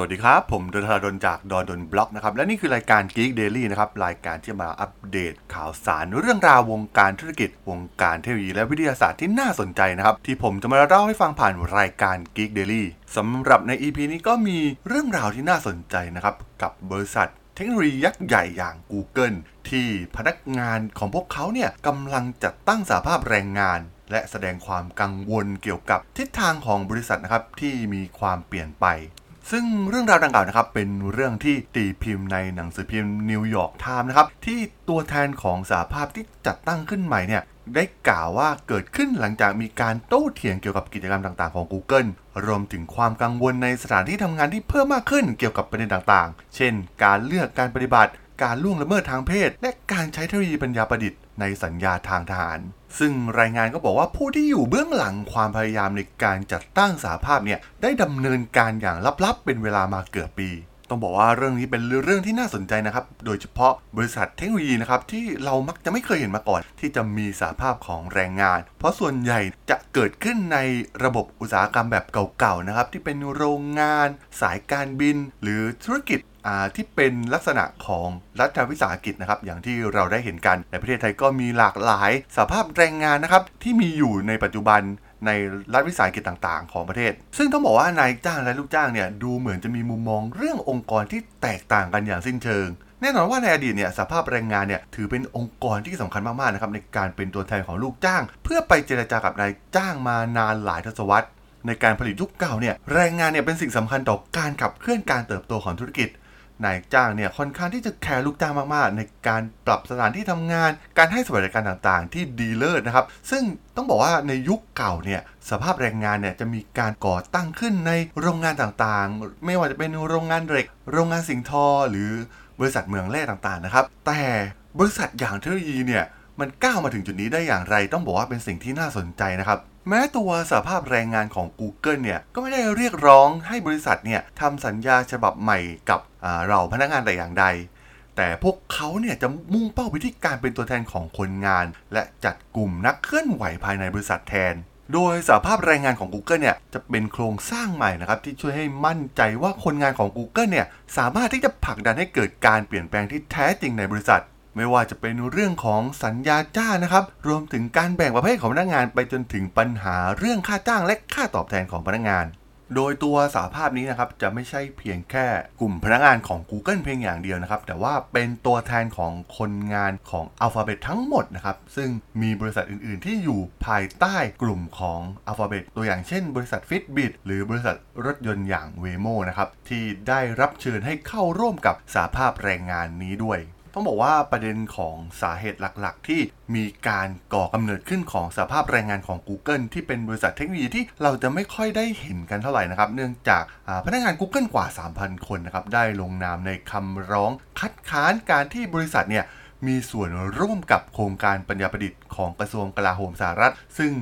วัสดีครับ ผมดนทราดนจากดอนดนบล็อกนะครับ และนี่คือรายการ Geek Daily นะครับ รายการที่มาอัปเดตข่าวสารเรื่องราววงการธุรกิจ วงการเทคโนโลยีและวิทยาศาสตร์ที่น่าสนใจนะครับ ที่ผมจะมาเล่าให้ฟังผ่านรายการ Geek Daily สำหรับใน EP นี้ก็มีเรื่องราวที่น่าสนใจนะครับ กับบริษัทเทคโนโลยียักษ์ใหญ่อย่าง Google ที่พนักงานของพวกเขาเนี่ยกำลังจัดตั้งสหภาพแรงงานและแสดงความกังวลเกี่ยวกับทิศทางของบริษัทนะครับที่มีความเปลี่ยนไป ซึ่งเรื่องราวดังกล่าวนะครับเป็นเรื่องที่ตีพิมพ์ในหนังสือพิมพ์ New York Times นะครับที่ตัวแทนของสหภาพที่จัดตั้งขึ้นใหม่เนี่ยได้กล่าวว่าเกิดขึ้นหลังจากมีการโต้เถียงเกี่ยวกับกิจกรรมต่างๆของ Google รวมถึงความกังวลในสถานที่ทำงานที่เพิ่มมากขึ้นเกี่ยวกับประเด็นต่างๆ เช่น การเลือกการปฏิบัติ การล่วงละเมิดทางเพศ และการใช้เทคโนโลยีปัญญาประดิษฐ์ในสัญญาทางทหาร ซึ่งรายงานก็บอกว่าผู้ที่อยู่เบื้องหลังความพยายามในการจัดตั้งสาภาพเนี่ยได้ดำเนินการอย่างลับๆ เป็นเวลามาเกือบปีต้องบอกว่าเรื่องนี้เป็นเรื่องที่น่าสนใจนะครับ โดยเฉพาะบริษัทเทคโนโลยีนะครับที่เรามักจะไม่เคยเห็นมาก่อน ที่จะมีสาภาพของแรงงาน เพราะส่วนใหญ่จะเกิดขึ้นในระบบอุตสาหกรรมแบบเก่าๆนะครับที่เป็นโรงงาน สายการบิน หรือธุรกิจ ที่เป็นลักษณะของรัฐวิสาหกิจนะครับ อย่างที่เราได้เห็นกันในประเทศไทยก็มีหลากหลายสภาพแรงงานนะครับ ที่มีอยู่ในปัจจุบันในรัฐวิสาหกิจต่างๆ ของประเทศ ซึ่งต้องบอกว่านายจ้างและลูกจ้างเนี่ยดูเหมือนจะมีมุมมองเรื่ององค์กรที่แตกต่างกันอย่างสิ้นเชิง แน่นอนว่าในอดีตเนี่ยสภาพแรงงานเนี่ยถือเป็นองค์กรที่สำคัญมากๆนะครับในการเป็นตัวแทนของลูกจ้าง เพื่อไปเจรจากับนายจ้างมานานหลายทศวรรษในการผลิตยุคเก่าเนี่ยแรงงานเนี่ยเป็นสิ่งสำคัญต่อการขับเคลื่อนการเติบโตของธุรกิจ นายจ้างเนี่ยค่อนข้างที่จะแคร์ลูกจ้างมากๆ ในการปรับสถานที่ทำงาน การให้สวัสดิการต่างๆ ที่ดีเลิศนะครับ ซึ่งต้องบอกว่าในยุคเก่าเนี่ยสภาพแรงงานเนี่ยจะมีการก่อตั้งขึ้นในโรงงานต่างๆ ไม่ว่าจะเป็นโรงงานเหล็ก โรงงานสิงทอ หรือบริษัทเมืองแร่ต่างๆนะครับ แต่บริษัทอย่างเทคโนโลยีเนี่ยมันก้าวมาถึงจุดนี้ได้อย่างไร ต้องบอกว่าเป็นสิ่งที่น่าสนใจนะครับ แม้ตัวสหภาพแรงงานของ Google เนี่ยก็ไม่ได้เรียกร้องให้บริษัทเนี่ยทำสัญญาฉบับใหม่กับเราพนักงานแต่อย่างใด แต่พวกเขาเนี่ยจะมุ่งเป้าไปที่การเป็นตัวแทนของคนงาน และจัดกลุ่มนักเคลื่อนไหวภายในบริษัทแทน โดยสหภาพแรงงานของ Google เนี่ยจะเป็นโครงสร้างใหม่นะครับที่ช่วยให้มั่นใจว่าคนงานของ Google เนี่ยสามารถที่จะผลักดันให้เกิดการเปลี่ยนแปลงที่แท้จริงในบริษัท ไม่ว่าจะเป็นเรื่องของสัญญาจ้างนะครับ รวมถึงการแบ่งประเภทของพนักงาน ไปจนถึงปัญหาเรื่องค่าจ้างและค่าตอบแทนของพนักงาน โดยตัวสาภาพนี้นะครับจะไม่ใช่เพียงแค่กลุ่มพนักงานของ Google เพียงอย่างเดียวนะครับ แต่ว่าเป็นตัวแทนของคนงานของ Alphabet ทั้งหมดนะครับ ซึ่งมีบริษัทอื่น ๆ ที่อยู่ภายใต้กลุ่มของ Alphabet ตัวอย่างเช่น บริษัท Fitbit หรือบริษัทรถยนต์อย่าง Waymo นะครับที่ได้รับเชิญให้เข้าร่วมกับสาภาพแรงงานนี้ด้วย ต้องบอกว่าประเด็นของสาเหตุหลักๆ ที่มีการก่อกำเนิดขึ้นของสภาพแรงงานของ Google ที่เป็นบริษัทเทคโนโลยีที่เราจะไม่ค่อยได้เห็นกันเท่าไหร่นะครับ เนื่องจากพนักงาน Google กว่า 3,000 คนนะครับได้ลงนามในคำร้องคัดค้านการที่บริษัทเนี่ยมีส่วนร่วมกับโครงการปัญญาประดิษฐ์ของกระทรวงกลาโหมสหรัฐ ซึ่ง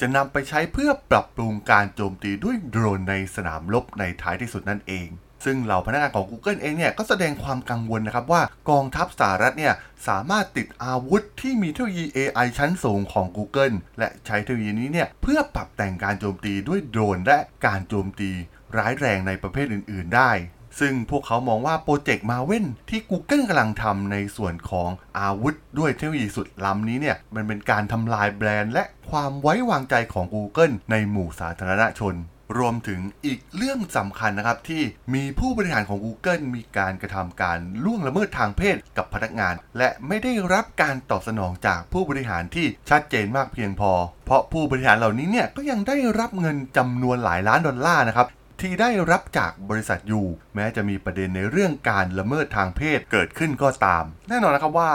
จะนำไปใช้เพื่อปรับปรุงการโจมตีด้วยโดรนในสนามรบในท้ายที่สุดนั่นเอง ซึ่งเหล่าพนักงานของ Google เองเนี่ยก็แสดงความกังวลนะครับว่ากองทัพสหรัฐเนี่ยสามารถติดอาวุธที่มีเทคโนโลยี AI ชั้นสูงของ Google และใช้เทคโนโลยีนี้เนี่ยเพื่อปรับแต่งการโจมตีด้วยโดรนและการโจมตีร้ายแรงในประเภทอื่น ๆ ได้ ซึ่งพวกเขามองว่าโปรเจกต์มาเว่นที่ Google กำลังทำในส่วนของอาวุธด้วยเทคโนโลยีสุดล้ำนี้เนี่ยมันเป็นการทำลายแบรนด์และความไว้วางใจของ Google ในหมู่สาธารณชน รวมถึงอีกเรื่องสำคัญนะครับ ที่มีผู้บริหารของ Google มีการกระทำการล่วงละเมิดทางเพศกับพนักงาน และไม่ได้รับการตอบสนองจากผู้บริหารที่ชัดเจนมากเพียงพอ เพราะผู้บริหารเหล่านี้เนี่ยก็ยังได้รับเงินจำนวนหลายล้านดอลลาร์นะครับที่ได้รับจากบริษัทอยู่ แม้จะมีประเด็นในเรื่องการละเมิดทางเพศเกิดขึ้นก็ตาม แน่นอนนะครับว่า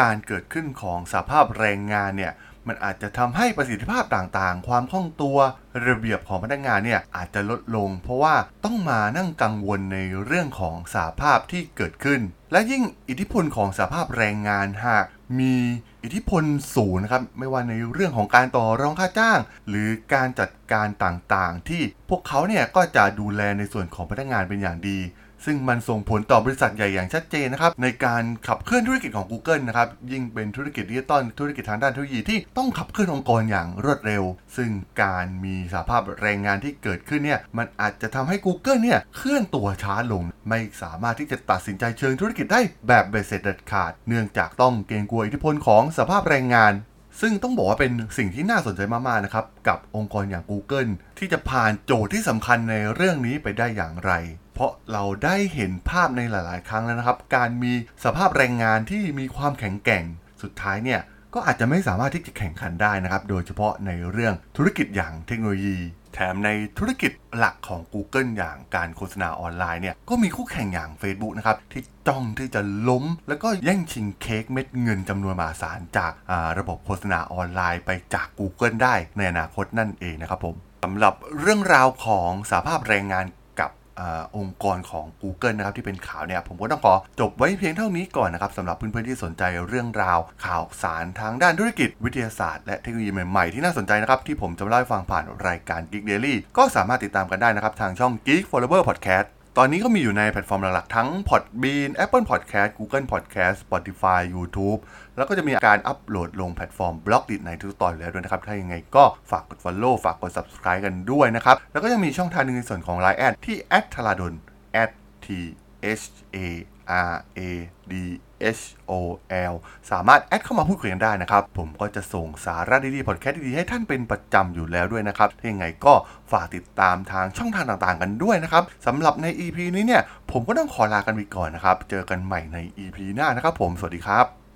การเกิดขึ้นของสาภาพแรงงานเนี่ย มันอาจจะทำให้ประสิทธิภาพต่างๆ ความคล่องตัวระเบียบของพนักงานเนี่ยอาจจะลดลง เพราะว่าต้องมานั่งกังวลในเรื่องของสาภาพที่เกิดขึ้น และยิ่งอิทธิพลของสาภาพแรงงานหากมีอิทธิพลสูงนะครับไม่ว่าในเรื่องของการต่อรองค่าจ้าง หรือการจัดการต่างๆ ที่พวกเขาเนี่ยก็จะดูแลในส่วนของพนักงานเป็นอย่างดี ซึ่งมันส่งผลต่อบริษัทใหญ่อย่างชัดเจนนะครับ ในการขับเคลื่อนธุรกิจของ Google นะครับ ยิ่งเป็นธุรกิจดิจิตอลธุรกิจทางด้านเทคโนโลยีที่ต้องขับเคลื่อนองค์กรอย่างรวดเร็ว ซึ่งการมีสภาพแรงงานที่เกิดขึ้นเนี่ยมันอาจจะทำให้ Google เนี่ยเคลื่อนตัวช้าลง ไม่สามารถที่จะตัดสินใจเชิงธุรกิจได้แบบเบ็ดเสร็จเด็ดขาด เนื่องจากต้องเกรงกลัวอิทธิพลของสภาพแรงงาน ซึ่งต้องบอกว่าเป็นสิ่งที่น่าสนใจมาก ๆ นะครับ กับองค์กรอย่าง Google ที่จะผ่านโจทย์ที่สำคัญในเรื่องนี้ไปได้อย่างไร เพราะเราได้เห็นภาพในหลาย ๆ ครั้งแล้วนะครับ การมีสภาพแรงงานที่มีความแข็งแกร่ง สุดท้ายเนี่ยก็อาจจะไม่สามารถที่จะแข่งขันได้นะครับ โดยเฉพาะในเรื่องธุรกิจอย่างเทคโนโลยี แถมในธุรกิจหลักของ Google อย่างการโฆษณาออนไลน์เนี่ยก็มีคู่แข่งอย่าง Facebook นะครับที่จ้องที่จะล้ม แล้วก็แย่งชิงเค้กเม็ดเงินจำนวนมหาศาลจากระบบโฆษณาออนไลน์ไปจาก Google ได้ในอนาคตนั่นเองนะครับผมสำหรับเรื่องราวของสาภาพแรงงาน อองค์กรของ Google นะครับที่เป็นข่าวเนี่ยผมก็ต้องขอจบไว้เพียงเท่านี้ก่อนนะครับสำหรับเพื่อนๆที่สนใจเรื่องราวข่าวสารทางด้านธุรกิจวิทยาศาสตร์และเทคโนโลยีใหม่ๆที่น่าสนใจนะครับที่ผมจะเล่าให้ฟังผ่านรายการ Geek Daily ก็สามารถติดตามกันได้นะครับทางช่อง Geek Forever Podcast ตอนนี้ก็มีอยู่ในแพลตฟอร์มหลักๆ ทั้ง Podbean Apple Podcast Google Podcast Spotify YouTube แล้วก็จะมีการอัปโหลดลงแพลตฟอร์ม Blockdit ในทุกตอนแล้วด้วยนะครับ ถ้ายังไงก็ฝากกด Follow ฝากกด Subscribe กันด้วยนะครับ แล้วก็ยังมีช่องทางหนึ่งในส่วนของ Line add ที่ t h a l a d o n t h a r a d h o l สามารถ add เข้ามาพูดคุยกันได้นะครับ ผมก็จะส่งสาระดีๆพอดแคสต์ดีๆให้ท่านเป็นประจำอยู่แล้วด้วยนะครับถ้ายังไงก็ฝากติดตามทางช่องทางต่างๆ กันด้วยนะครับสำหรับใน EP นี้เนี่ย ผมก็ต้องขอลากันไปก่อนนะครับ เจอกันใหม่ใน EP หน้านะครับผมสวัสดีครับ